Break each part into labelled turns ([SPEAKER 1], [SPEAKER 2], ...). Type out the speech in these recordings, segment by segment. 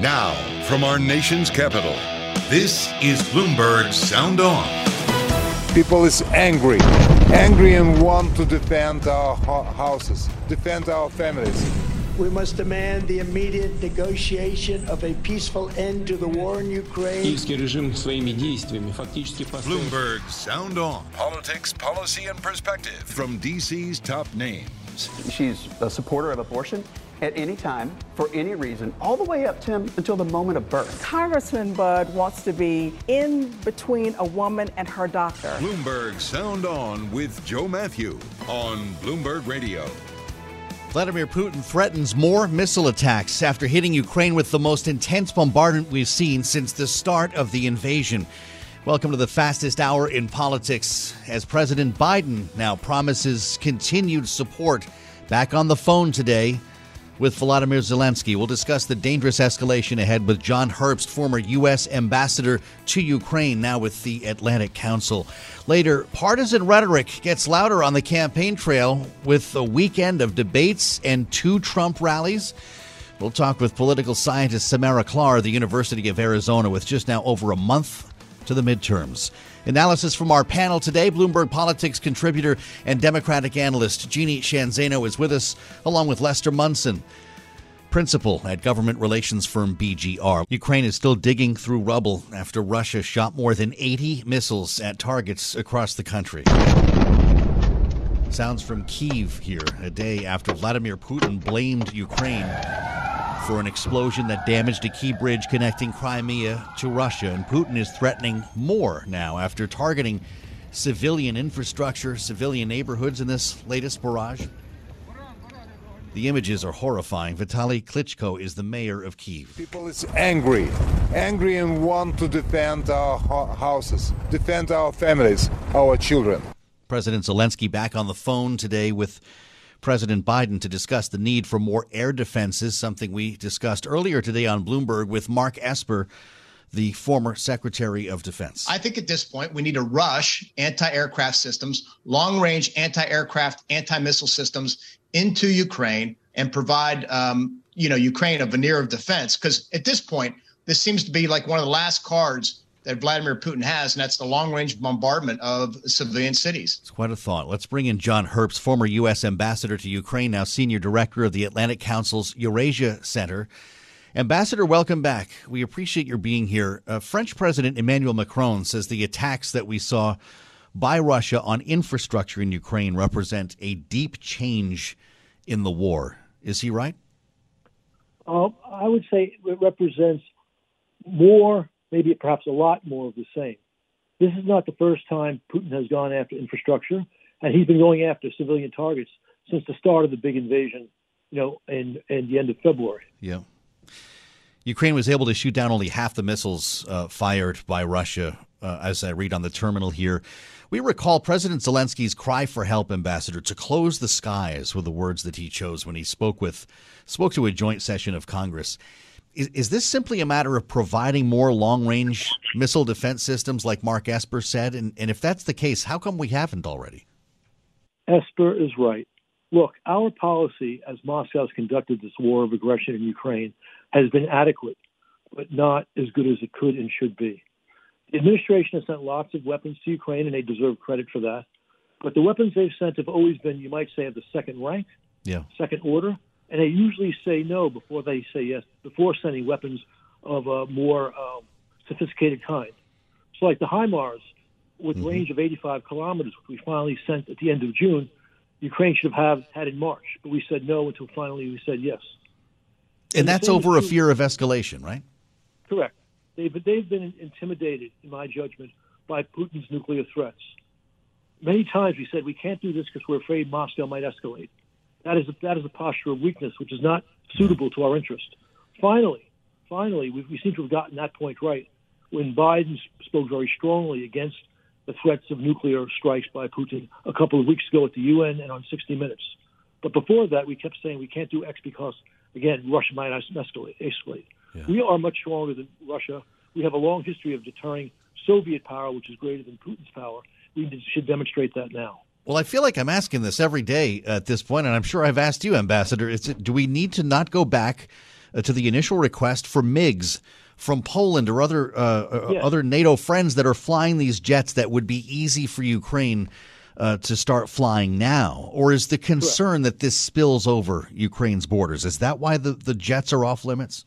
[SPEAKER 1] Now, from our nation's capital, this is Bloomberg Sound On.
[SPEAKER 2] People is angry, angry and want to defend our houses, defend our families.
[SPEAKER 3] We must demand the immediate negotiation of a peaceful end to the war in Ukraine.
[SPEAKER 1] Bloomberg Sound On. Politics, policy, and perspective from DC's top names.
[SPEAKER 4] She's a supporter of abortion at any time, for any reason, all the way up, Tim, until the moment of birth.
[SPEAKER 5] Congressman Budd wants to be in between a woman and her doctor.
[SPEAKER 1] Bloomberg Sound On with Joe Matthew on Bloomberg Radio.
[SPEAKER 6] Vladimir Putin threatens more missile attacks after hitting Ukraine with the most intense bombardment we've seen since the start of the invasion. Welcome to the fastest hour in politics as President Biden now promises continued support. Back on the phone today with Volodymyr Zelensky. We'll discuss the dangerous escalation ahead with John Herbst, former U.S. ambassador to Ukraine, now with the Atlantic Council. Later, partisan rhetoric gets louder on the campaign trail with a weekend of debates and two Trump rallies. We'll talk with political scientist Samara Klar, the University of Arizona, with just now over a month to the midterms. Analysis from our panel today Bloomberg Politics contributor and Democratic analyst Jeannie Sheehan Zaino is with us, along with Lester Munson principal at government relations firm BGR. Ukraine is still digging through rubble after Russia shot more than 80 missiles at targets across the country. Sounds from Kiev here, a day after Vladimir Putin blamed Ukraine for an explosion that damaged a key bridge connecting Crimea to Russia. And Putin is threatening more now after targeting civilian infrastructure, civilian neighborhoods in this latest barrage. The images are horrifying. Vitaly Klitschko is the mayor of Kiev.
[SPEAKER 2] People is angry, angry and want to defend our houses, defend our families, our children.
[SPEAKER 6] President Zelensky back on the phone today with President Biden to discuss the need for more air defenses, something we discussed earlier today on Bloomberg with Mark Esper, the former Secretary of Defense.
[SPEAKER 7] I think at this point we need to rush anti aircraft systems, long range anti aircraft, anti missile systems into Ukraine and provide, um, you know, Ukraine a veneer of defense. Because at this point, this seems to be like one of the last cards that Vladimir Putin has, and that's the long range bombardment of civilian cities.
[SPEAKER 6] It's quite a thought. Let's bring in John Herbst, former U.S. ambassador to Ukraine, now senior director of the Atlantic Council's Eurasia Center. Ambassador, welcome back. We appreciate your being here. Uh, French President Emmanuel Macron says the attacks that we saw by Russia on infrastructure in Ukraine represent a deep change in the war. Is he right?
[SPEAKER 8] Uh, I would say it represents more maybe perhaps a lot more of the same. This is not the first time Putin has gone after infrastructure, and he's been going after civilian targets since the start of the big invasion, you know, and in the end of February.
[SPEAKER 6] Yeah. Ukraine was able to shoot down only half the missiles uh, fired by Russia, uh, as I read on the terminal here. We recall President Zelensky's cry for help, Ambassador, to close the skies were the words that he chose when he spoke with spoke to a joint session of Congress. Is, is this simply a matter of providing more long range missile defense systems, like Mark Esper said? And, and if that's the case, how come we haven't already?
[SPEAKER 8] Esper is right. Look, our policy as Moscow has conducted this war of aggression in Ukraine has been adequate, but not as good as it could and should be. The administration has sent lots of weapons to Ukraine, and they deserve credit for that. But the weapons they've sent have always been, you might say, of the second rank,
[SPEAKER 6] yeah.
[SPEAKER 8] second order, and they usually say no before they say yes, before sending weapons of a more um, sophisticated kind. So, like the HIMARS, with mm-hmm. range of 85 kilometers, which we finally sent at the end of June, Ukraine should have had in March, but we said no until finally we said yes.
[SPEAKER 6] And, and that's over a fear of escalation, right?
[SPEAKER 8] Correct. They've, they've been intimidated, in my judgment, by Putin's nuclear threats. Many times we said we can't do this because we're afraid Moscow might escalate. That is a, that is a posture of weakness, which is not suitable to our interest. finally, finally, we, we seem to have gotten that point right when Biden spoke very strongly against the threats of nuclear strikes by Putin a couple of weeks ago at the UN and on 60 Minutes. But before that, we kept saying we can't do X because, again, Russia might escalate. escalate. Yeah. We are much stronger than Russia. We have a long history of deterring Soviet power, which is greater than Putin's power. We should demonstrate that now.
[SPEAKER 6] Well, I feel like I'm asking this every day at this point, and I'm sure I've asked you, Ambassador. It, do we need to not go back uh, to the initial request for MiGs from Poland or other uh, uh, yes. other NATO friends that are flying these jets that would be easy for Ukraine uh, to start flying now? Or is the concern Correct. that this spills over Ukraine's borders? Is that why the, the jets are off limits?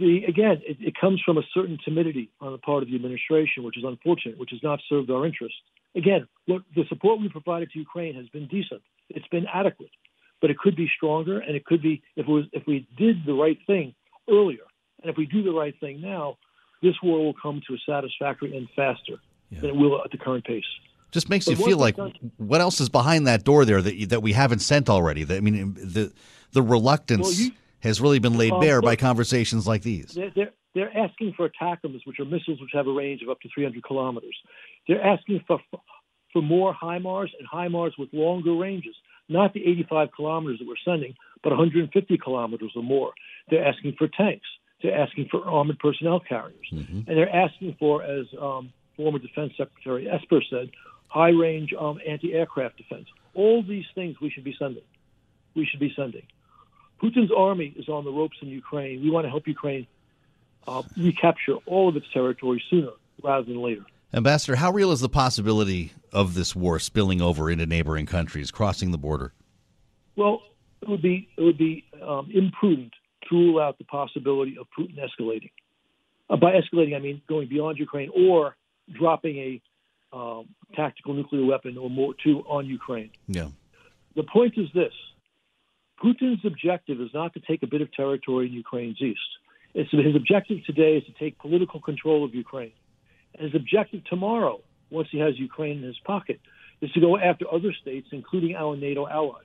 [SPEAKER 8] The, again, it, it comes from a certain timidity on the part of the administration, which is unfortunate, which has not served our interests. Again, look, the support we provided to Ukraine has been decent. It's been adequate, but it could be stronger, and it could be if it was if we did the right thing earlier, and if we do the right thing now, this war will come to a satisfactory end faster yeah. than it will at the current pace.
[SPEAKER 6] Just makes but you feel like done, what else is behind that door there that that we haven't sent already? That, I mean, the the reluctance well, you, has really been laid um, bare by conversations like these.
[SPEAKER 8] They're, they're, they're asking for ATACMS, which are missiles which have a range of up to 300 kilometers. They're asking for for more HIMARS and HIMARS with longer ranges, not the 85 kilometers that we're sending, but 150 kilometers or more. They're asking for tanks. They're asking for armored personnel carriers. Mm-hmm. And they're asking for, as um, former Defense Secretary Esper said, high range um, anti aircraft defense. All these things we should be sending. We should be sending. Putin's army is on the ropes in Ukraine. We want to help Ukraine uh, recapture all of its territory sooner rather than later.
[SPEAKER 6] Ambassador, how real is the possibility of this war spilling over into neighboring countries, crossing the border?
[SPEAKER 8] Well, it would be it would be um, imprudent to rule out the possibility of Putin escalating. Uh, by escalating, I mean going beyond Ukraine or dropping a um, tactical nuclear weapon or more to on Ukraine.
[SPEAKER 6] Yeah.
[SPEAKER 8] The point is this: Putin's objective is not to take a bit of territory in Ukraine's east. It's, his objective today is to take political control of Ukraine. And his objective tomorrow, once he has Ukraine in his pocket, is to go after other states, including our NATO allies.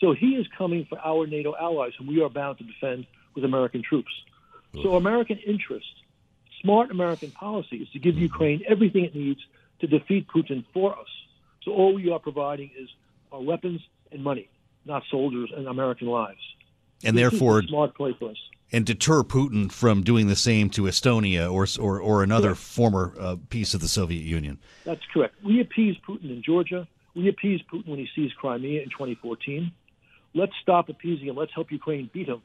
[SPEAKER 8] So he is coming for our NATO allies, whom we are bound to defend with American troops. So American interest, smart American policy, is to give mm-hmm. Ukraine everything it needs to defeat Putin for us. So all we are providing is our weapons and money, not soldiers and American lives.
[SPEAKER 6] And this therefore,
[SPEAKER 8] smart play for us
[SPEAKER 6] and deter Putin from doing the same to Estonia or or, or another correct. former uh, piece of the Soviet Union.
[SPEAKER 8] That's correct. We appease Putin in Georgia. We appease Putin when he seized Crimea in 2014. Let's stop appeasing him. Let's help Ukraine beat him.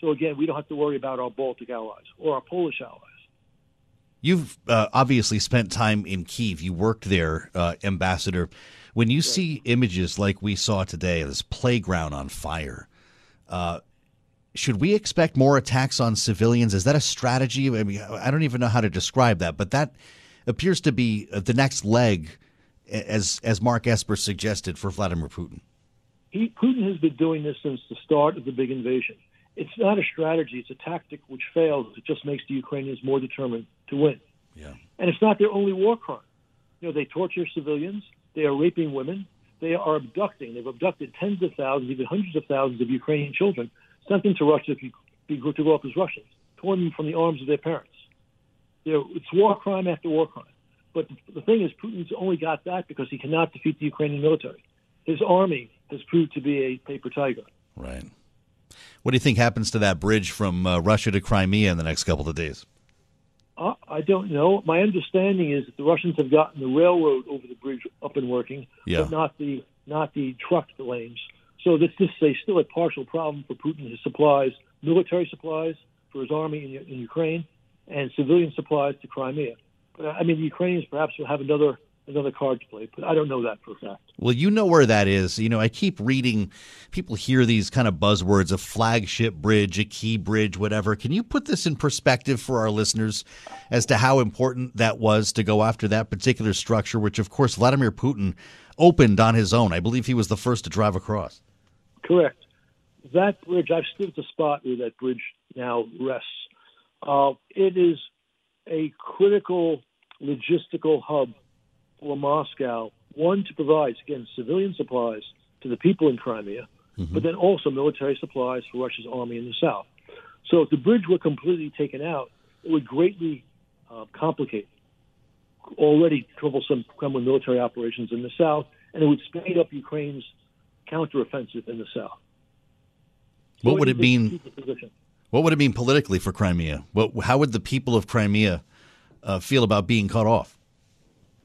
[SPEAKER 8] So again, we don't have to worry about our Baltic allies or our Polish allies.
[SPEAKER 6] You've uh, obviously spent time in Kiev. You worked there, uh, ambassador. When you right. see images like we saw today, this playground on fire, uh, should we expect more attacks on civilians? Is that a strategy? I mean, I don't even know how to describe that, but that appears to be uh, the next leg, as as Mark Esper suggested for Vladimir Putin.
[SPEAKER 8] He, Putin has been doing this since the start of the big invasion. It's not a strategy; it's a tactic which fails. It just makes the Ukrainians more determined to win.
[SPEAKER 6] Yeah.
[SPEAKER 8] And it's not their only war crime. You know, they torture civilians. They are raping women. They are abducting. They've abducted tens of thousands, even hundreds of thousands of Ukrainian children sent them to Russia to, be, to grow up as Russians, torn them from the arms of their parents. You know, it's war crime after war crime. But the, the thing is, Putin's only got that because he cannot defeat the Ukrainian military. His army has proved to be a paper tiger.
[SPEAKER 6] Right. What do you think happens to that bridge from uh, Russia to Crimea in the next couple of days?
[SPEAKER 8] Uh, I don't know. My understanding is that the Russians have gotten the railroad over the bridge up and working, yeah. but not the not the truck lanes. So this, this is a, still a partial problem for Putin. His supplies, military supplies for his army in, in Ukraine, and civilian supplies to Crimea. But uh, I mean, the Ukrainians perhaps will have another another card to play, but I don't know that for a fact.
[SPEAKER 6] Well, you know where that is. You know, I keep reading, people hear these kind of buzzwords a flagship bridge, a key bridge, whatever. Can you put this in perspective for our listeners as to how important that was to go after that particular structure, which, of course, Vladimir Putin opened on his own? I believe he was the first to drive across.
[SPEAKER 8] Correct. That bridge, I've stood at the spot where that bridge now rests. Uh, it is a critical logistical hub for Moscow. One to provide again civilian supplies to the people in Crimea, mm-hmm. but then also military supplies for Russia's army in the south. So if the bridge were completely taken out, it would greatly uh, complicate already troublesome Kremlin military operations in the south, and it would speed up Ukraine's counteroffensive in the south.
[SPEAKER 6] So what would it mean? What would it mean politically for Crimea? What, how would the people of Crimea uh, feel about being cut off?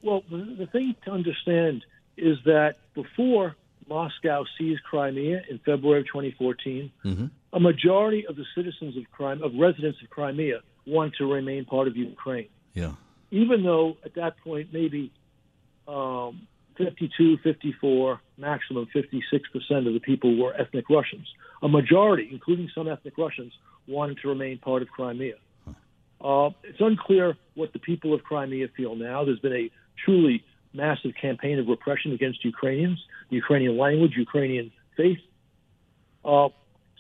[SPEAKER 8] Well, the, the thing to understand is that before Moscow seized Crimea in February of 2014, mm-hmm. a majority of the citizens of Crimea, of residents of Crimea, want to remain part of Ukraine.
[SPEAKER 6] Yeah.
[SPEAKER 8] Even though at that point maybe um, 52, 54, maximum 56 percent of the people were ethnic Russians. A majority, including some ethnic Russians, wanted to remain part of Crimea. Uh, it's unclear what the people of Crimea feel now. There's been a truly massive campaign of repression against Ukrainians, the Ukrainian language, Ukrainian faith. Uh,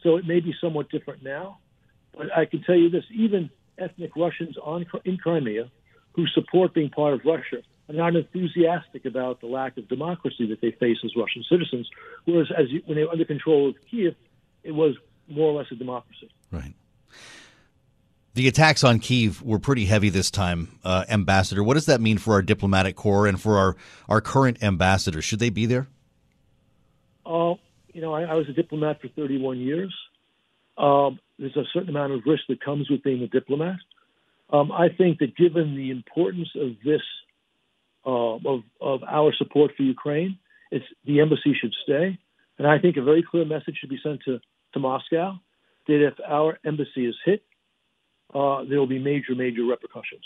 [SPEAKER 8] so it may be somewhat different now. But I can tell you this even ethnic Russians on, in Crimea who support being part of Russia are not enthusiastic about the lack of democracy that they face as Russian citizens. Whereas as you, when they were under control of Kiev, it was more or less a democracy.
[SPEAKER 6] Right. The attacks on Kiev were pretty heavy this time, uh, Ambassador. What does that mean for our diplomatic corps and for our, our current ambassador? Should they be there?
[SPEAKER 8] Uh, you know, I, I was a diplomat for 31 years. Um, there's a certain amount of risk that comes with being a diplomat. Um, I think that given the importance of this, uh, of, of our support for Ukraine, it's, the embassy should stay. And I think a very clear message should be sent to, to Moscow that if our embassy is hit, uh, there will be major, major repercussions.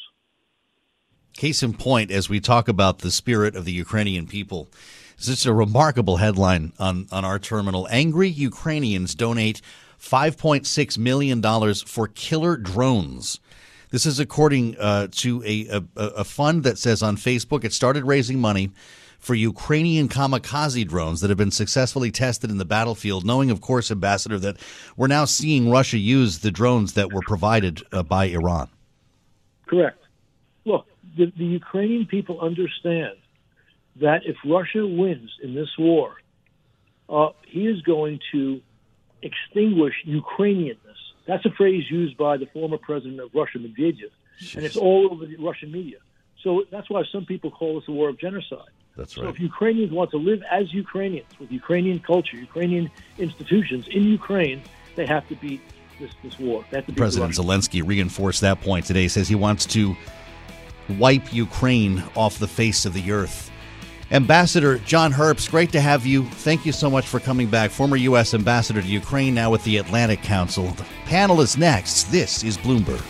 [SPEAKER 6] Case in point, as we talk about the spirit of the Ukrainian people, it's a remarkable headline on, on our terminal. Angry Ukrainians donate $5.6 million for killer drones. This is according uh, to a, a, a fund that says on Facebook it started raising money for Ukrainian kamikaze drones that have been successfully tested in the battlefield, knowing, of course, Ambassador, that we're now seeing Russia use the drones that were provided uh, by Iran.
[SPEAKER 8] Correct. Look, the, the Ukrainian people understand that if Russia wins in this war, uh, he is going to extinguish Ukrainianness. That's a phrase used by the former president of Russia, Medvedev, and it's all over the Russian media. So that's why some people call this a war of genocide.
[SPEAKER 6] That's right.
[SPEAKER 8] So if Ukrainians want to live as Ukrainians with Ukrainian culture, Ukrainian institutions in Ukraine, they have to beat this, this war.
[SPEAKER 6] President Zelensky reinforced that point today. He Says he wants to wipe Ukraine off the face of the earth. Ambassador John Herbst, great to have you. Thank you so much for coming back. Former U.S. Ambassador to Ukraine, now with the Atlantic Council. The panel is next. This is Bloomberg.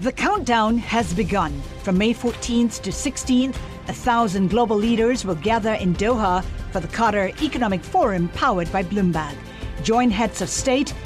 [SPEAKER 9] The countdown has begun. From May 14th to 16th, a thousand global leaders will gather in Doha for the Qatar Economic Forum powered by Bloomberg. Join heads of state,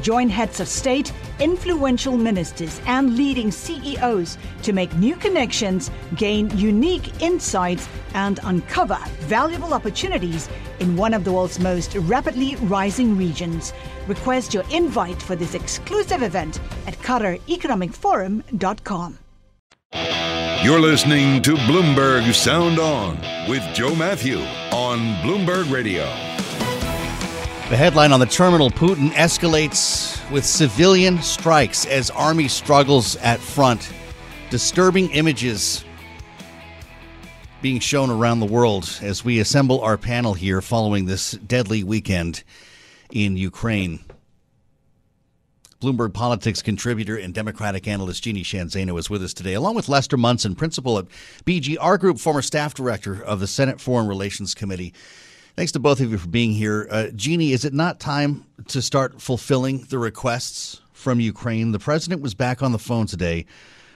[SPEAKER 9] Join heads of state, influential ministers, and leading CEOs to make new connections, gain unique insights, and uncover valuable opportunities in one of the world's most rapidly rising regions. Request your invite for this exclusive event at QatarEconomicForum.com.
[SPEAKER 1] You're listening to Bloomberg Sound On with Joe Matthew on Bloomberg Radio.
[SPEAKER 6] The headline on the terminal Putin escalates with civilian strikes as army struggles at front. Disturbing images being shown around the world as we assemble our panel here following this deadly weekend in Ukraine. Bloomberg Politics contributor and Democratic analyst Jeannie Sheehan Zaino is with us today, along with Lester Munson, principal at BGR Group, former staff director of the Senate Foreign Relations Committee. Thanks to both of you for being here. Uh, Jeannie, is it not time to start fulfilling the requests from Ukraine? The president was back on the phone today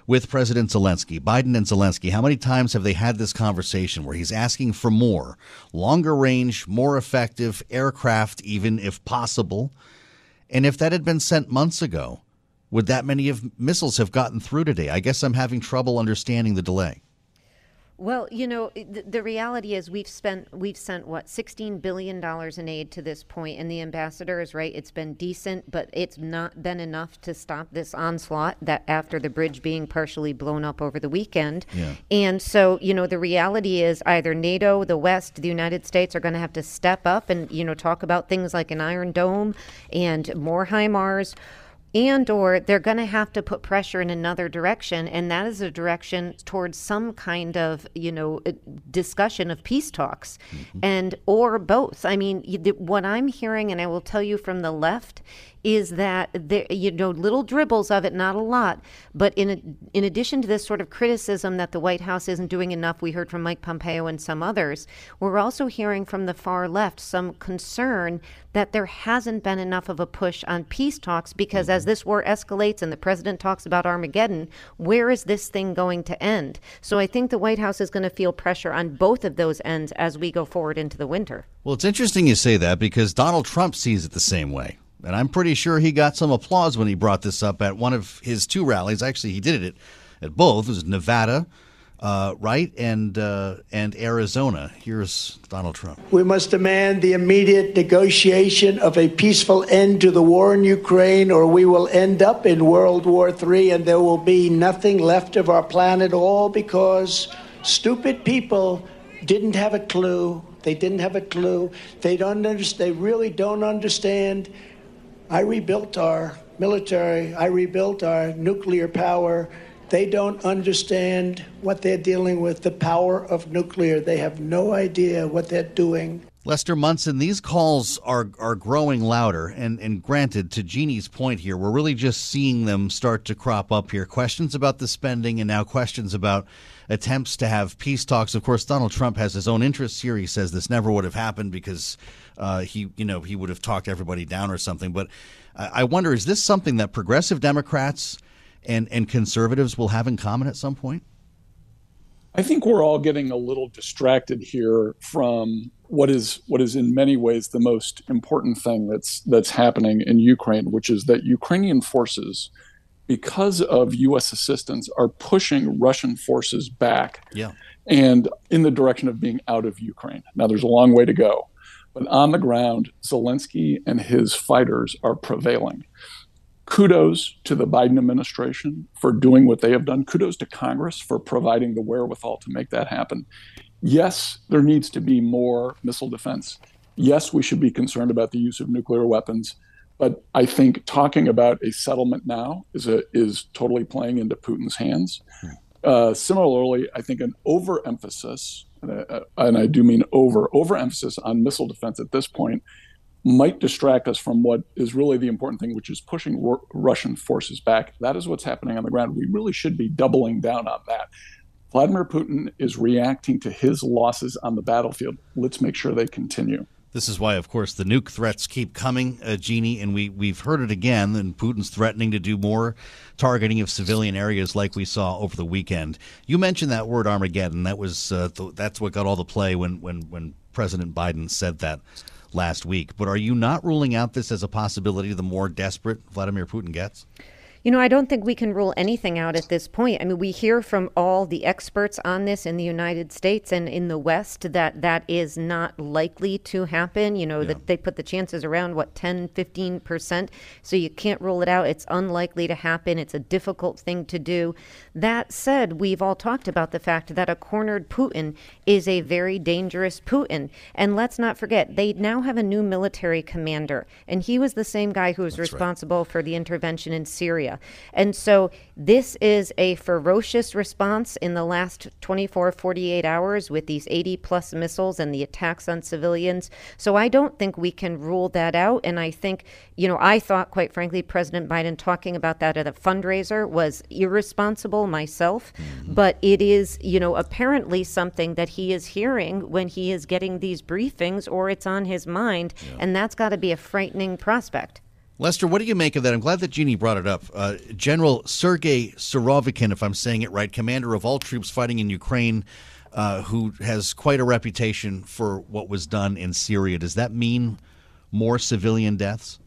[SPEAKER 6] with President Zelensky, Biden and Zelensky. How many times have they had this conversation where he's asking for more, longer range, more effective aircraft, even if possible? And if that had been sent months ago, would that many of missiles have gotten through today? I guess I'm having trouble understanding the delay.
[SPEAKER 10] Well, you know, the, the, reality is we've spent we've sent what 16 billion dollars in aid to this point and the ambassador is right, it's been decent, but it's not been enough to stop this onslaught that after the bridge being partially blown up over the weekend.
[SPEAKER 6] Yeah.
[SPEAKER 10] And so, you know, the reality is either NATO, the West, the United States are going to have to step up and, you know, talk about things like an Iron Dome and more HIMARS and or they're going to have to put pressure in another direction and that is a direction towards some kind of you know uh, discussion of peace talks mm-hmm. and or both i mean what i'm hearing and i will tell you from the left is that there, you know, little dribbles of it, not a lot. But in a, in addition to this sort of criticism that the White House isn't doing enough, we heard from Mike Pompeo and some others. We're also hearing from the far left some concern that there hasn't been enough of a push on peace talks because as mm-hmm. this war escalates and the president talks about Armageddon, where is this thing going to end? So I think the White House is going to feel pressure on both of those ends as we go forward into the winter.
[SPEAKER 6] Well, it's interesting you say that because Donald Trump sees it the same way. And I'm pretty sure he got some applause when he brought this up at one of his two rallies. Actually, he did it at, both. It was Nevada, uh, right, and uh, and Arizona. Here's Donald Trump.
[SPEAKER 3] We must demand the immediate negotiation of a peaceful end to the war in Ukraine, or we will end up in World War III, and there will be nothing left of our planet, all because stupid people didn't have a clue. They didn't have a clue. They don't understand. They really don't understand I rebuilt our military, I rebuilt our nuclear power. They don't understand what they're dealing with, the power of nuclear. They have no idea what they're doing.
[SPEAKER 6] Lester Munson, these calls are are growing louder, and and granted, to Jeannie's point here, we're really just seeing them start to crop up here. Questions about the spending, and now questions about attempts to have peace talks. Of course, Donald Trump has his own interests here. He says this never would have happened because uh, he, you know, he would have talked everybody down or something. But I wonder, is this something that progressive Democrats and and conservatives will have in common at some point?
[SPEAKER 11] I think we're all getting a little distracted here from what is what is in many ways the most important thing that's that's happening in Ukraine, which is that Ukrainian forces because of US assistance, are pushing Russian forces back
[SPEAKER 6] yeah.
[SPEAKER 11] and in the direction of being out of Ukraine. Now, there's a long way to go, but on the ground, Zelensky and his fighters are prevailing. Kudos to the Biden administration for doing what they have done. Kudos to Congress for providing the wherewithal to make that happen. Yes, there needs to be more missile defense. Yes, we should be concerned about the use of nuclear weapons. But I think talking about a settlement now is a, is totally playing into Putin's hands. Uh, similarly, I think an overemphasis, and I, and I do mean over overemphasis on missile defense at this point, might distract us from what is really the important thing, which is pushing r- Russian forces back. That is what's happening on the ground. We really should be doubling down on that. Vladimir Putin is reacting to his losses on the battlefield. Let's make sure they continue.
[SPEAKER 6] This is why, of course, the nuke threats keep coming, uh, Jeannie, and we, we've heard it again. And Putin's threatening to do more targeting of civilian areas like we saw over the weekend. You mentioned that word Armageddon. That was uh, th- that's what got all the play when, when, when President Biden said that last week. But are you not ruling out this as a possibility the more desperate Vladimir Putin gets?
[SPEAKER 10] You know, I don't think we can rule anything out at this point. I mean, we hear from all the experts on this in the United States and in the West that that is not likely to happen. You know, yeah. that they put the chances around, what, 10, 15%. So you can't rule it out. It's unlikely to happen. It's a difficult thing to do. That said, we've all talked about the fact that a cornered Putin is a very dangerous Putin. And let's not forget, they now have a new military commander. And he was the same guy who was That's responsible right. for the intervention in Syria. And so this is a ferocious response in the last 24, 48 hours with these 80 plus missiles and the attacks on civilians. So I don't think we can rule that out. And I think, you know, I thought, quite frankly, President Biden talking about that at a fundraiser was irresponsible myself. Mm-hmm. But it is, you know, apparently something that he is hearing when he is getting these briefings or it's on his mind. Yeah. And that's got to be a frightening prospect.
[SPEAKER 6] Lester, what do you make of that? I'm glad that Jeannie brought it up. Uh, General Sergei Surovikin, if I'm saying it right, commander of all troops fighting in Ukraine, uh, who has quite a reputation for what was done in Syria. Does that mean more civilian deaths?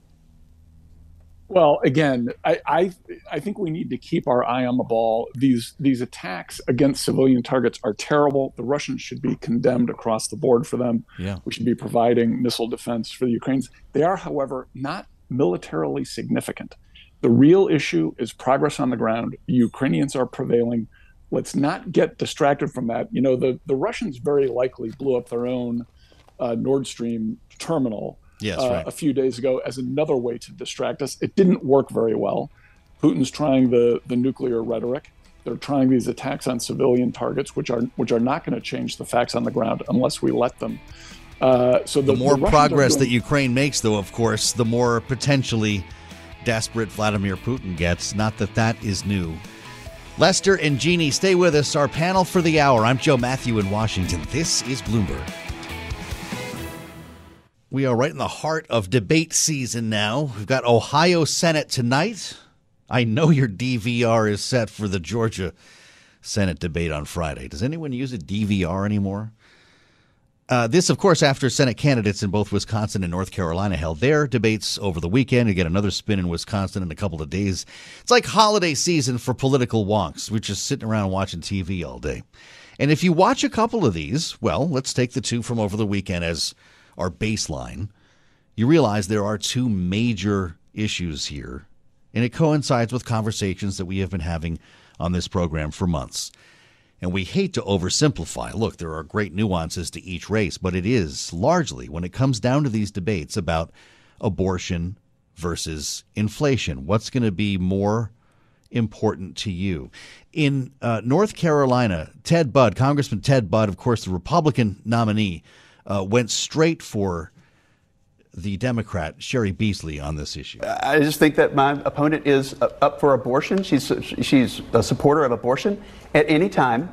[SPEAKER 11] Well, again, I, I, I think we need to keep our eye on the ball. These these attacks against civilian targets are terrible. The Russians should be condemned across the board for them.
[SPEAKER 6] Yeah.
[SPEAKER 11] We should be providing missile defense for the Ukrainians. They are, however, not militarily significant. The real issue is progress on the ground. Ukrainians are prevailing. Let's not get distracted from that. You know, the, the Russians very likely blew up their own uh, Nord Stream terminal
[SPEAKER 6] Yes,
[SPEAKER 11] uh,
[SPEAKER 6] right.
[SPEAKER 11] a few days ago as another way to distract us. It didn't work very well. Putin's trying the, the nuclear rhetoric. They're trying these attacks on civilian targets, which are which are not going to change the facts on the ground unless we let them. Uh, so
[SPEAKER 6] The,
[SPEAKER 11] the,
[SPEAKER 6] more
[SPEAKER 11] the
[SPEAKER 6] progress that Ukraine makes, though, of course, the more potentially desperate Vladimir Putin gets. Not that that is new. Lester and Jeannie, stay with us. Our panel for the hour. I'm Joe Matthew in Washington. This is Bloomberg. We are right in the heart of debate season now. We've got Ohio Senate tonight. I know your DVR is set for the Georgia Senate debate on Friday. Does anyone use a DVR anymore? Uh, this, of course, after Senate candidates in both Wisconsin and North Carolina held their debates over the weekend. You get another spin in Wisconsin in a couple of days. It's like holiday season for political wonks. We're just sitting around watching TV all day. And if you watch a couple of these, well, let's take the two from over the weekend as our baseline. You realize there are two major issues here, and it coincides with conversations that we have been having on this program for months. And we hate to oversimplify. Look, there are great nuances to each race, but it is largely, when it comes down to these debates, about abortion versus inflation. What's going to be more important to you? In uh, North Carolina, Ted Budd, Congressman Ted Budd, of course, the Republican nominee, uh, went straight for the Democrat Cheri Beasley on this issue.
[SPEAKER 4] I just think that my opponent is up for abortion. She's she's a supporter of abortion at any time,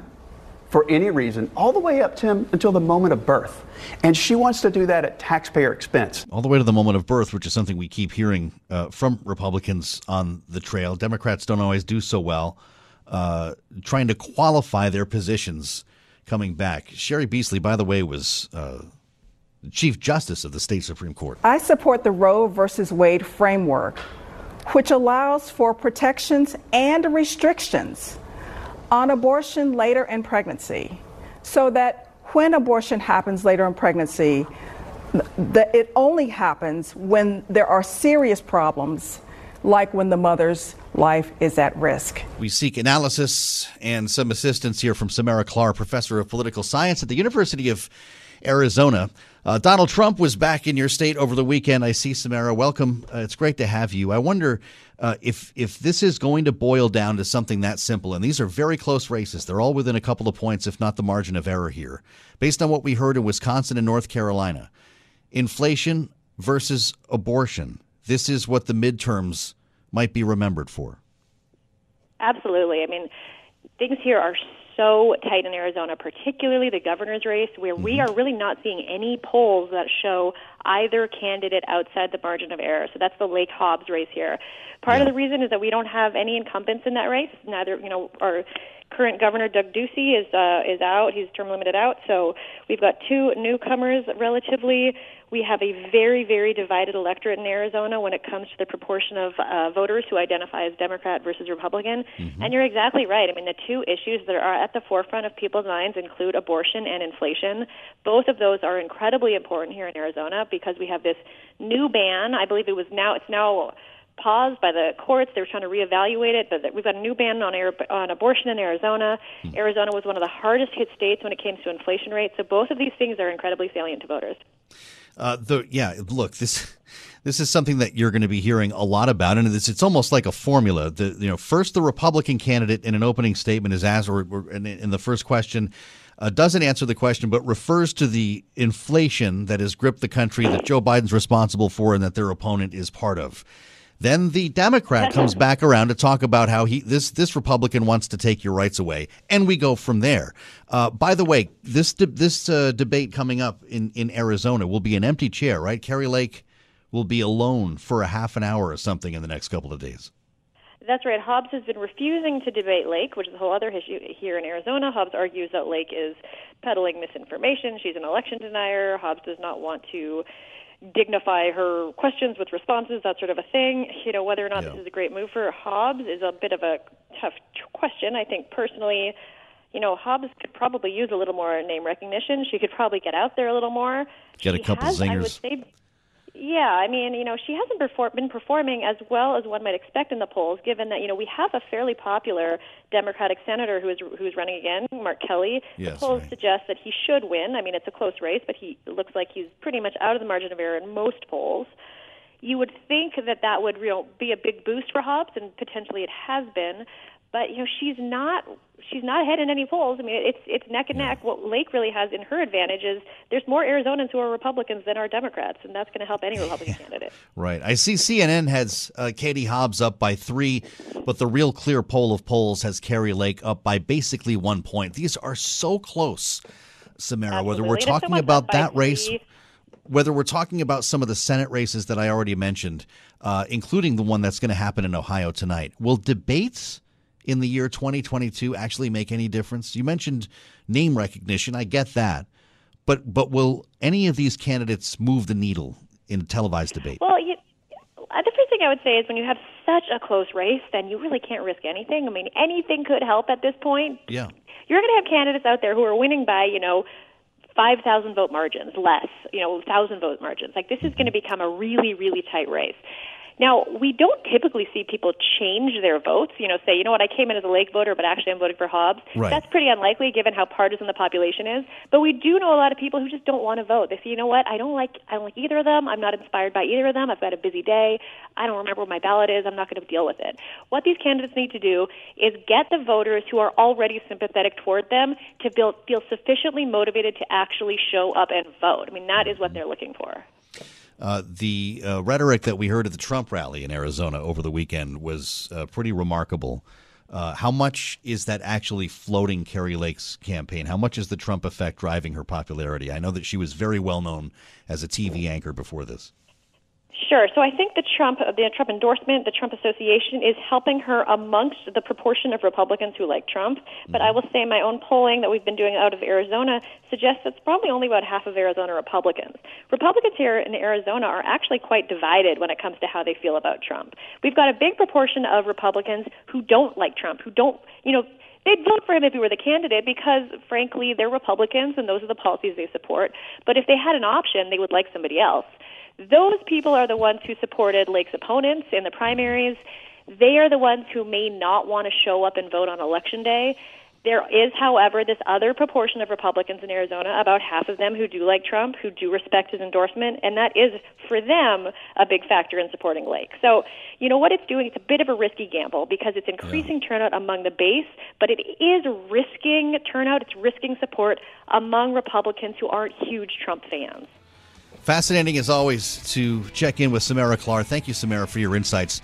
[SPEAKER 4] for any reason, all the way up to until the moment of birth, and she wants to do that at taxpayer expense.
[SPEAKER 6] all the way to the moment of birth, which is something we keep hearing uh, from Republicans on the trail. Democrats don't always do so well uh, trying to qualify their positions coming back. Cheri Beasley, by the way, was uh, Chief Justice of the state Supreme Court.
[SPEAKER 5] I support the Roe versus Wade framework, which allows for protections and restrictions on abortion later in pregnancy, so that when abortion happens later in pregnancy, that it only happens when there are serious problems, like when the mother's life is at risk.
[SPEAKER 6] We seek analysis and some assistance here from Samara Klar, professor of political science at the University of Arizona. Uh, Donald Trump was back in your state over the weekend. I see Samara. Welcome. Uh, it's great to have you. I wonder uh, if if this is going to boil down to something that simple. And these are very close races. They're all within a couple of points, if not the margin of error here, based on what we heard in Wisconsin and North Carolina. Inflation versus abortion. This is what the midterms might be remembered for.
[SPEAKER 12] Absolutely. I mean, things here are so tight in Arizona, particularly the governor's race, where we mm-hmm. are really not seeing any polls that show either candidate outside the margin of error. So that's the Lake Hobbs race here. Part of the reason is that we don't have any incumbents in that race. Neither, you know, our current governor Doug Ducey is uh, is out. He's term limited out. So we've got two newcomers relatively. We have a very, very divided electorate in Arizona when it comes to the proportion of uh, voters who identify as Democrat versus Republican. And you're exactly right. I mean, the two issues that are at the forefront of people's minds include abortion and inflation. Both of those are incredibly important here in Arizona because we have this new ban. I believe it was now it's now paused by the courts. They were trying to reevaluate it, but we've got a new ban on, air, on abortion in Arizona. Arizona was one of the hardest hit states when it came to inflation rates. So both of these things are incredibly salient to voters.
[SPEAKER 6] Uh, the yeah, look this. This is something that you're going to be hearing a lot about, and it's, it's almost like a formula. The you know first the Republican candidate in an opening statement is asked, or, or in, in the first question, uh, doesn't answer the question, but refers to the inflation that has gripped the country that Joe Biden's responsible for and that their opponent is part of. Then the Democrat comes back around to talk about how he this this Republican wants to take your rights away, and we go from there. Uh, by the way, this de- this uh, debate coming up in in Arizona will be an empty chair, right? Kari Lake will be alone for a half an hour or something in the next couple of days.
[SPEAKER 12] That's right. Hobbs has been refusing to debate Lake, which is a whole other issue here in Arizona. Hobbs argues that Lake is peddling misinformation. She's an election denier. Hobbs does not want to dignify her questions with responses, that sort of a thing. You know, whether or not yeah. this is a great move for Hobbs is a bit of a tough question. I think personally, you know, Hobbs could probably use a little more name recognition. She could probably get out there a little more.
[SPEAKER 6] Get
[SPEAKER 12] she
[SPEAKER 6] a couple
[SPEAKER 12] has,
[SPEAKER 6] zingers. I
[SPEAKER 12] would say, yeah, I mean, you know, she hasn't perform- been performing as well as one might expect in the polls, given that you know we have a fairly popular Democratic senator who is who's running again, Mark Kelly.
[SPEAKER 6] Yes,
[SPEAKER 12] the polls
[SPEAKER 6] right.
[SPEAKER 12] suggest that he should win. I mean, it's a close race, but he looks like he's pretty much out of the margin of error in most polls. You would think that that would you know, be a big boost for Hobbs, and potentially it has been but you know she's not she's not ahead in any polls. I mean, it's it's neck and neck. What Lake really has in her advantage is there's more Arizonans who are Republicans than are Democrats, and that's going to help any Republican candidate.
[SPEAKER 6] Right. I see CNN has uh, Katie Hobbs up by three, but the real clear poll of polls has Kari Lake up by basically one point. These are so close, Samara.
[SPEAKER 12] Absolutely.
[SPEAKER 6] Whether we're talking about that race.
[SPEAKER 12] Three.
[SPEAKER 6] Whether we're talking about some of the Senate races that I already mentioned, uh, including the one that's going to happen in Ohio tonight, will debates in the year 2022 actually make any difference? You mentioned name recognition. I get that. But but will any of these candidates move the needle in a televised debate?
[SPEAKER 12] Well, you, uh, the first thing I would say is when you have such a close race, then you really can't risk anything. I mean, anything could help at this point.
[SPEAKER 6] Yeah.
[SPEAKER 12] You're going to have candidates out there who are winning by, you know, 5,000 vote margins, less, you know, 1,000 vote margins. Like, this is going to become a really, really tight race. Now, we don't typically see people change their votes, you know, say, you know what, I came in as a Lake voter, but actually I'm voting for Hobbs.
[SPEAKER 6] Right.
[SPEAKER 12] That's pretty unlikely given how partisan the population is. But we do know a lot of people who just don't want to vote. They say, you know what, I don't like I don't like either of them. I'm not inspired by either of them. I've got a busy day. I don't remember where my ballot is. I'm not going to deal with it. What these candidates need to do is get the voters who are already sympathetic toward them to feel, feel sufficiently motivated to actually show up and vote. I mean, that is what they're looking for.
[SPEAKER 6] Uh, the uh, rhetoric that we heard at the Trump rally in Arizona over the weekend was uh, pretty remarkable. Uh, how much is that actually floating Kari Lake's campaign? How much is the Trump effect driving her popularity? I know that she was very well known as a TV anchor before this.
[SPEAKER 12] Sure. So I think the Trump, uh, the Trump endorsement, the Trump Association is helping her amongst the proportion of Republicans who like Trump. But I mm-hmm. will say my own polling that we've been doing out of Arizona suggests it's probably only about half of Arizona Republicans. Republicans here in Arizona are actually quite divided when it comes to how they feel about Trump. We've got a big proportion of Republicans who don't like Trump, who don't, you know, they'd vote for him if he were the candidate because, frankly, they're Republicans and those are the policies they support. But if they had an option, they would like somebody else. Those people are the ones who supported Lake's opponents in the primaries. They are the ones who may not want to show up and vote on election day. There is, however, this other proportion of Republicans in Arizona, about half of them who do like Trump, who do respect his endorsement, and that is, for them, a big factor in supporting Lake. So, you know, what it's doing, it's a bit of a risky gamble because it's increasing yeah. turnout among the base, but it is risking turnout, it's risking support among Republicans who aren't huge Trump fans.
[SPEAKER 6] Fascinating as always to check in with Samara Klar. Thank you, Samara, for your insights.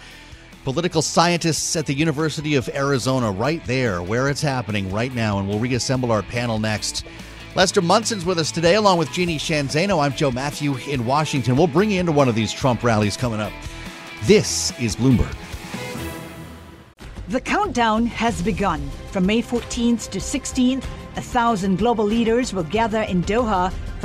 [SPEAKER 6] Political scientists at the University of Arizona, right there where it's happening right now, and we'll reassemble our panel next. Lester Munson's with us today, along with Jeannie Sheehan Zaino. I'm Joe Matthew in Washington. We'll bring you into one of these Trump rallies coming up. This is Bloomberg.
[SPEAKER 9] The countdown has begun. From May 14th to 16th, a thousand global leaders will gather in Doha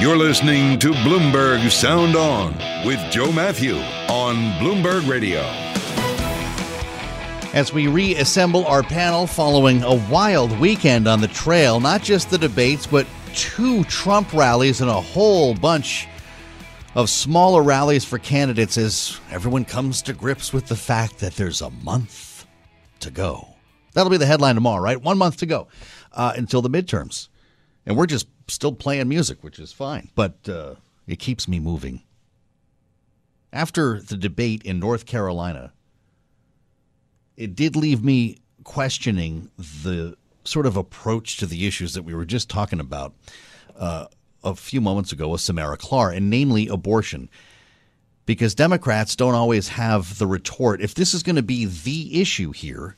[SPEAKER 1] You're listening to Bloomberg Sound On with Joe Matthew on Bloomberg Radio.
[SPEAKER 6] As we reassemble our panel following a wild weekend on the trail, not just the debates, but two Trump rallies and a whole bunch of smaller rallies for candidates as everyone comes to grips with the fact that there's a month to go. That'll be the headline tomorrow, right? One month to go uh, until the midterms. And we're just still playing music, which is fine, but uh, it keeps me moving. After the debate in North Carolina, it did leave me questioning the sort of approach to the issues that we were just talking about uh, a few moments ago with Samara Klar, and namely abortion. Because Democrats don't always have the retort. If this is going to be the issue here,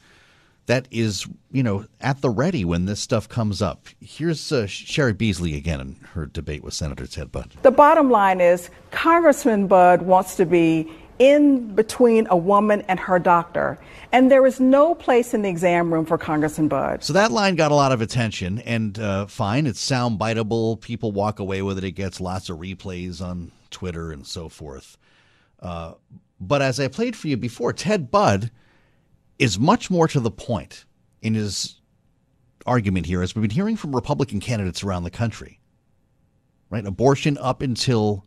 [SPEAKER 6] that is, you know, at the ready when this stuff comes up. Here's uh, Cheri Beasley again in her debate with Senator Ted Budd.
[SPEAKER 5] The bottom line is Congressman Budd wants to be in between a woman and her doctor. And there is no place in the exam room for Congressman Budd.
[SPEAKER 6] So that line got a lot of attention, and uh, fine, it's sound biteable. People walk away with it. It gets lots of replays on Twitter and so forth. Uh, but as I played for you before, Ted Budd is much more to the point in his argument here, as we've been hearing from Republican candidates around the country. Right? Abortion up until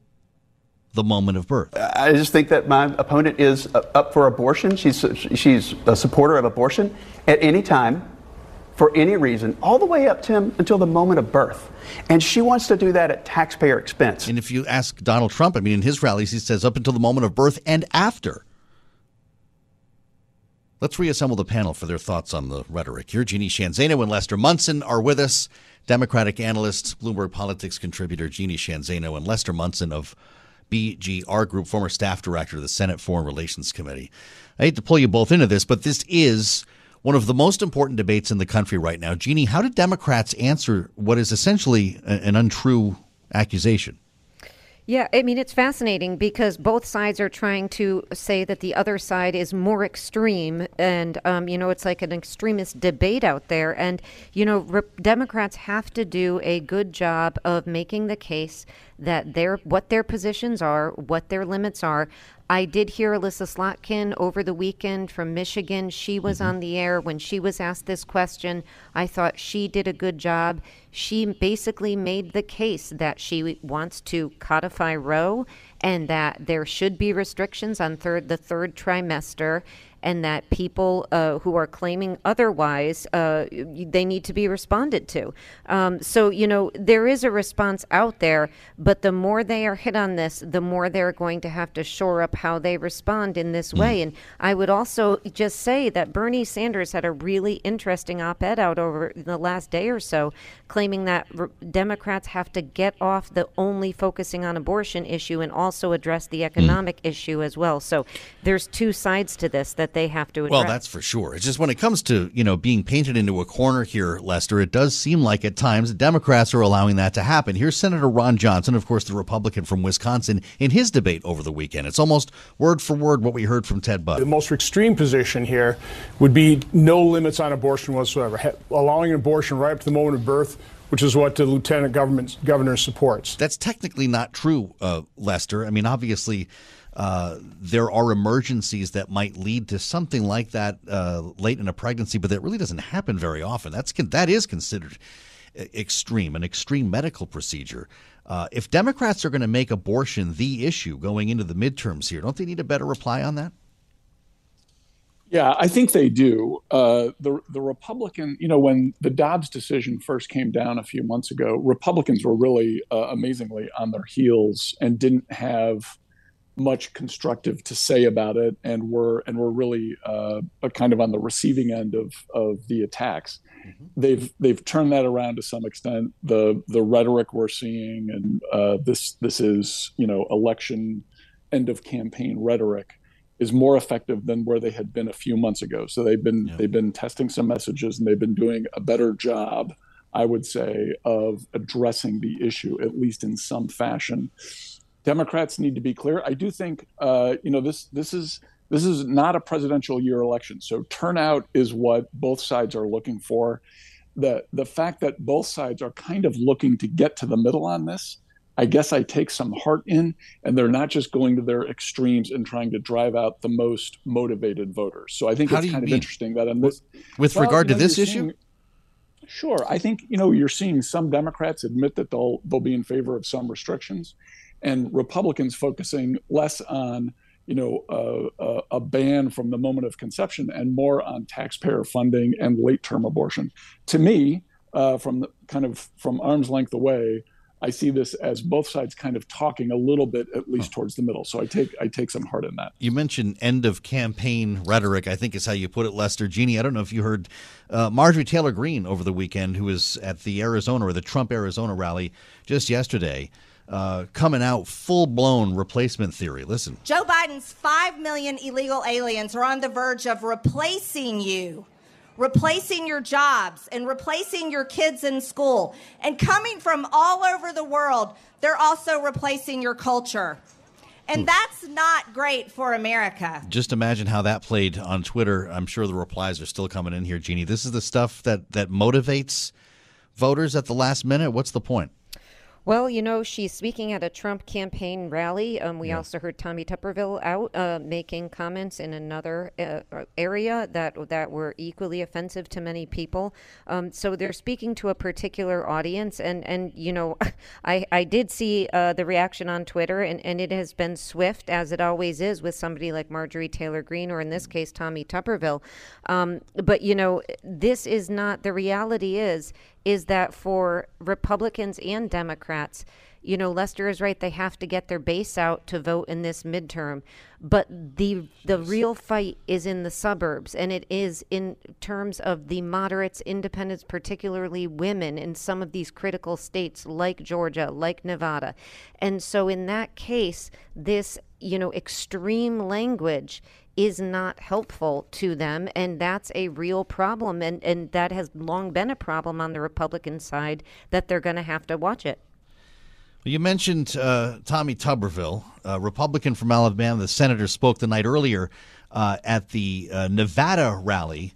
[SPEAKER 6] the moment of birth.
[SPEAKER 4] I just think that my opponent is up for abortion. She's she's a supporter of abortion at any time, for any reason, all the way up to him until the moment of birth. And she wants to do that at taxpayer expense.
[SPEAKER 6] And if you ask Donald Trump, I mean, in his rallies, he says up until the moment of birth and after. Let's reassemble the panel for their thoughts on the rhetoric. Here, Jeannie Sheehan Zaino and Lester Munson are with us. Democratic analyst, Bloomberg Politics contributor Jeannie Sheehan Zaino and Lester Munson of BGR Group, former staff director of the Senate Foreign Relations Committee. I hate to pull you both into this, but this is one of the most important debates in the country right now. Jeannie, how did Democrats answer what is essentially an untrue accusation?
[SPEAKER 10] Yeah, I mean, it's fascinating because both sides are trying to say that the other side is more extreme. And, um, you know, it's like an extremist debate out there. And, you know, re- Democrats have to do a good job of making the case that their what their positions are, what their limits are. I did hear Elissa Slotkin over the weekend from Michigan. She was mm-hmm. on the air when she was asked this question. I thought she did a good job. She basically made the case that she wants to codify Roe and that there should be restrictions on third the third trimester and that people uh, who are claiming otherwise, uh, they need to be responded to. Um, so, you know, there is a response out there, but the more they are hit on this, the more they're going to have to shore up how they respond in this mm. way. And I would also just say that Bernie Sanders had a really interesting op ed out over the last day or so, claiming that re- Democrats have to get off the only focusing on abortion issue and also address the mm. economic mm. issue as well. So there's two sides to this that they have to address.
[SPEAKER 6] Well, that's for sure. It's just when it comes to, you know, being painted into a corner here, Lester, it does seem like at times Democrats are allowing that to happen. Here's Senator Ron Johnson, of course, the Republican from Wisconsin, in his debate over the weekend. It's almost word for word what we heard from Ted Budd.
[SPEAKER 13] The most extreme position here would be no limits on abortion whatsoever, allowing an abortion right up to the moment of birth which is what the lieutenant governor supports.
[SPEAKER 6] That's technically not true, uh, Lester. I mean, obviously, uh, there are emergencies that might lead to something like that uh, late in a pregnancy, but that really doesn't happen very often. That's that is considered extreme, an extreme medical procedure. Uh, if Democrats are going to make abortion the issue going into the midterms here, don't they need a better reply on that?
[SPEAKER 11] Yeah, I think they do. Uh, the the Republican, you know, when the Dobbs decision first came down a few months ago, Republicans were really uh, amazingly on their heels and didn't have much constructive to say about it, and were and were really uh, kind of on the receiving end of of the attacks. Mm-hmm. They've they've turned that around to some extent. The the rhetoric we're seeing, and uh, this this is you know election end of campaign rhetoric is more effective than where they had been a few months ago. So they've been yeah. they've been testing some messages and they've been doing a better job, I would say, of addressing the issue at least in some fashion. Democrats need to be clear. I do think, uh, you know, this this is this is not a presidential year election, so turnout is what both sides are looking for. the The fact that both sides are kind of looking to get to the middle on this, I guess I take some heart in, and they're not just going to their extremes and trying to drive out the most motivated voters. So I think How it's kind of interesting that on this,
[SPEAKER 6] with well, regard to know, this issue.
[SPEAKER 11] Seeing, sure, I think you know you're seeing some Democrats admit that they'll they'll be in favor of some restrictions, and Republicans focusing less on you know, a, a, ban from the moment of conception and more on taxpayer funding and late term abortion. To me, uh, from the, kind of from arm's length away, I see this as both sides kind of talking a little bit, at least towards the middle. So I take I take some heart in that.
[SPEAKER 6] You mentioned end of campaign rhetoric. I think is how you put it, Lester. Jeannie, I don't know if you heard uh, Marjorie Taylor Greene over the weekend, who was at the Arizona or the Trump Arizona rally just yesterday. Uh, coming out full blown replacement theory. Listen.
[SPEAKER 14] Joe Biden's 5 million illegal aliens are on the verge of replacing you replacing your jobs and replacing your kids in school. And coming from all over the world, they're also replacing your culture. And that's not great for America.
[SPEAKER 6] Just imagine how that played on Twitter. I'm sure the replies are still coming in here, Jeannie. This is the stuff that, that motivates voters at the last minute. What's the point?
[SPEAKER 10] Well, you know, she's speaking at a Trump campaign rally. Um, we yeah. also heard Tommy Tuberville out uh, making comments in another uh, area that that were equally offensive to many people. Um, so they're speaking to a particular audience, and and you know, I I did see uh, the reaction on Twitter, and and it has been swift as it always is with somebody like Marjorie Taylor Greene or in this case Tommy Tuberville. Um, but you know, this is not the reality. Is is that for Republicans and Democrats, you know, Lester is right. They have to get their base out to vote in this midterm, but the the real fight is in the suburbs, and it is in terms of the moderates, independents, particularly women in some of these critical states like Georgia, like Nevada, and so in that case, this you know extreme language is not helpful to them and that's a real problem and, and that has long been a problem on the republican side that they're going to have to watch it
[SPEAKER 6] you mentioned uh, Tommy Tuberville, a Republican from Alabama. The senator spoke the night earlier uh, at the uh, Nevada rally,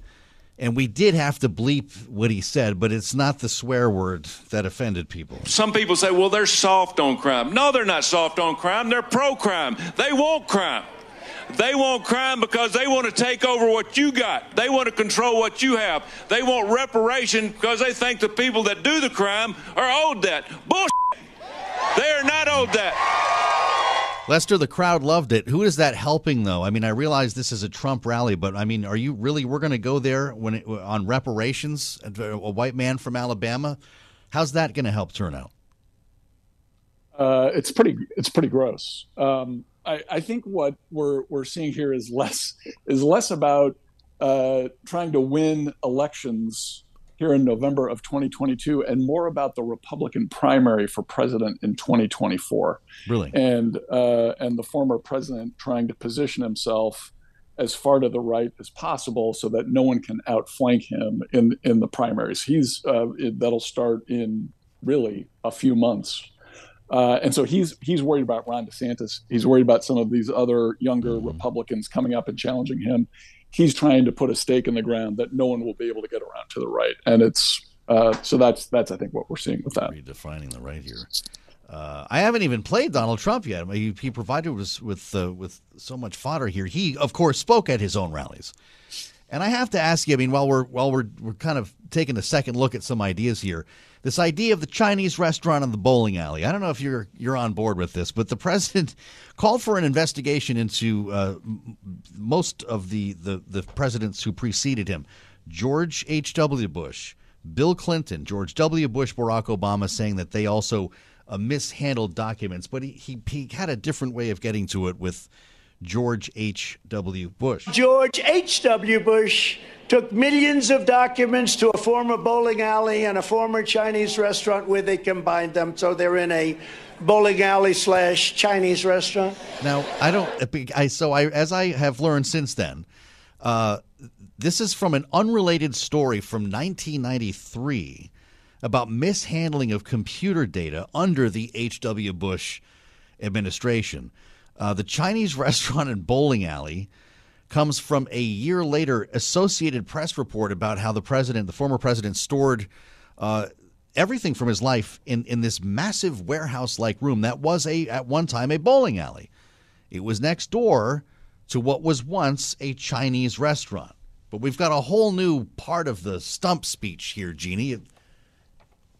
[SPEAKER 6] and we did have to bleep what he said, but it's not the swear word that offended people.
[SPEAKER 15] Some people say, well, they're soft on crime. No, they're not soft on crime. They're pro crime. They want crime. They want crime because they want to take over what you got. They want to control what you have. They want reparation because they think the people that do the crime are owed that. Bullshit. They are not owed that.
[SPEAKER 6] Lester, the crowd loved it. Who is that helping, though? I mean, I realize this is a Trump rally, but I mean, are you really? We're going to go there when it, on reparations. A white man from Alabama. How's that going to help turn out?
[SPEAKER 11] Uh, it's pretty. It's pretty gross. Um, I, I, think what we're we're seeing here is less is less about uh, trying to win elections here in November of 2022, and more about the Republican primary for president in 2024.
[SPEAKER 6] Really,
[SPEAKER 11] and uh, and the former president trying to position himself as far to the right as possible so that no one can outflank him in in the primaries. He's uh, it, that'll start in really a few months uh, and so he's he's worried about Ron DeSantis. He's worried about some of these other younger mm-hmm. Republicans coming up and challenging him. He's trying to put a stake in the ground that no one will be able to get around to the right, and it's uh, so that's that's I think what we're seeing with that.
[SPEAKER 6] Redefining the right here. Uh, I haven't even played Donald Trump yet. He, he provided us with uh, with so much fodder here. He, of course, spoke at his own rallies, and I have to ask you. I mean, while we're while we're we're kind of taking a second look at some ideas here, this idea of the Chinese restaurant in the bowling alley. I don't know if you're you're on board with this, but the president called for an investigation into uh, most of the, the the presidents who preceded him: George H. W. Bush, Bill Clinton, George W. Bush, Barack Obama, saying that they also uh, mishandled documents. But he, he he had a different way of getting to it with George H. W. Bush.
[SPEAKER 3] George H. W. Bush took millions of documents to a former bowling alley and a former Chinese restaurant where they combined them. So they're in a bowling alley slash Chinese restaurant.
[SPEAKER 6] Now, I don't, I, so I, as I have learned since then, uh, this is from an unrelated story from 1993 about mishandling of computer data under the H.W. Bush administration. Uh, the Chinese restaurant and bowling alley comes from a year later Associated Press report about how the president, the former president, stored uh, everything from his life in, in this massive warehouse like room that was a at one time a bowling alley. It was next door to what was once a Chinese restaurant. But we've got a whole new part of the stump speech here, Jeannie. It,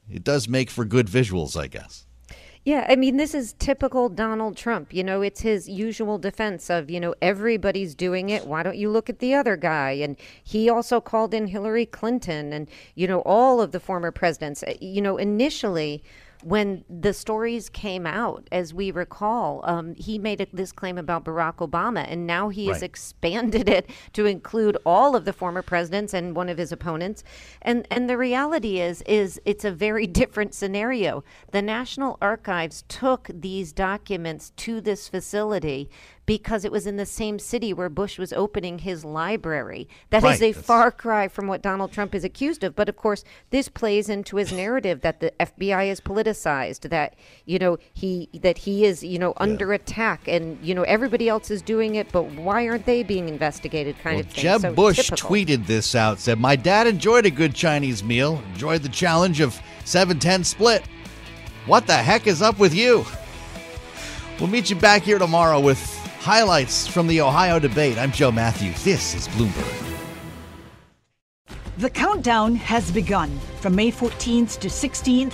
[SPEAKER 6] it does make for good visuals, I guess.
[SPEAKER 10] Yeah, I mean, this is typical Donald Trump. You know, it's his usual defense of, you know, everybody's doing it. Why don't you look at the other guy? And he also called in Hillary Clinton and, you know, all of the former presidents. Uh, you know, initially, when the stories came out, as we recall, um, he made a, this claim about Barack Obama, and now he right. has expanded it to include all of the former presidents and one of his opponents. And and the reality is, is it's a very different scenario. The National Archives took these documents to this facility because it was in the same city where Bush was opening his library. That right, is a far cry from what Donald Trump is accused of. But of course, this plays into his narrative that the FBI is politicized, that you know he that he is you know under yeah. attack, and you know everybody else is doing it, but why aren't they being investigated? Kind
[SPEAKER 6] well,
[SPEAKER 10] of thing.
[SPEAKER 6] Jeb
[SPEAKER 10] so
[SPEAKER 6] Bush
[SPEAKER 10] typical.
[SPEAKER 6] tweeted this out. Said, "My dad enjoyed a good Chinese meal. Enjoyed the challenge of 7-10 split. What the heck is up with you?" We'll meet you back here tomorrow with Highlights from the Ohio debate. I'm Joe Matthew. This is Bloomberg.
[SPEAKER 9] The countdown has begun. From May 14th to 16th,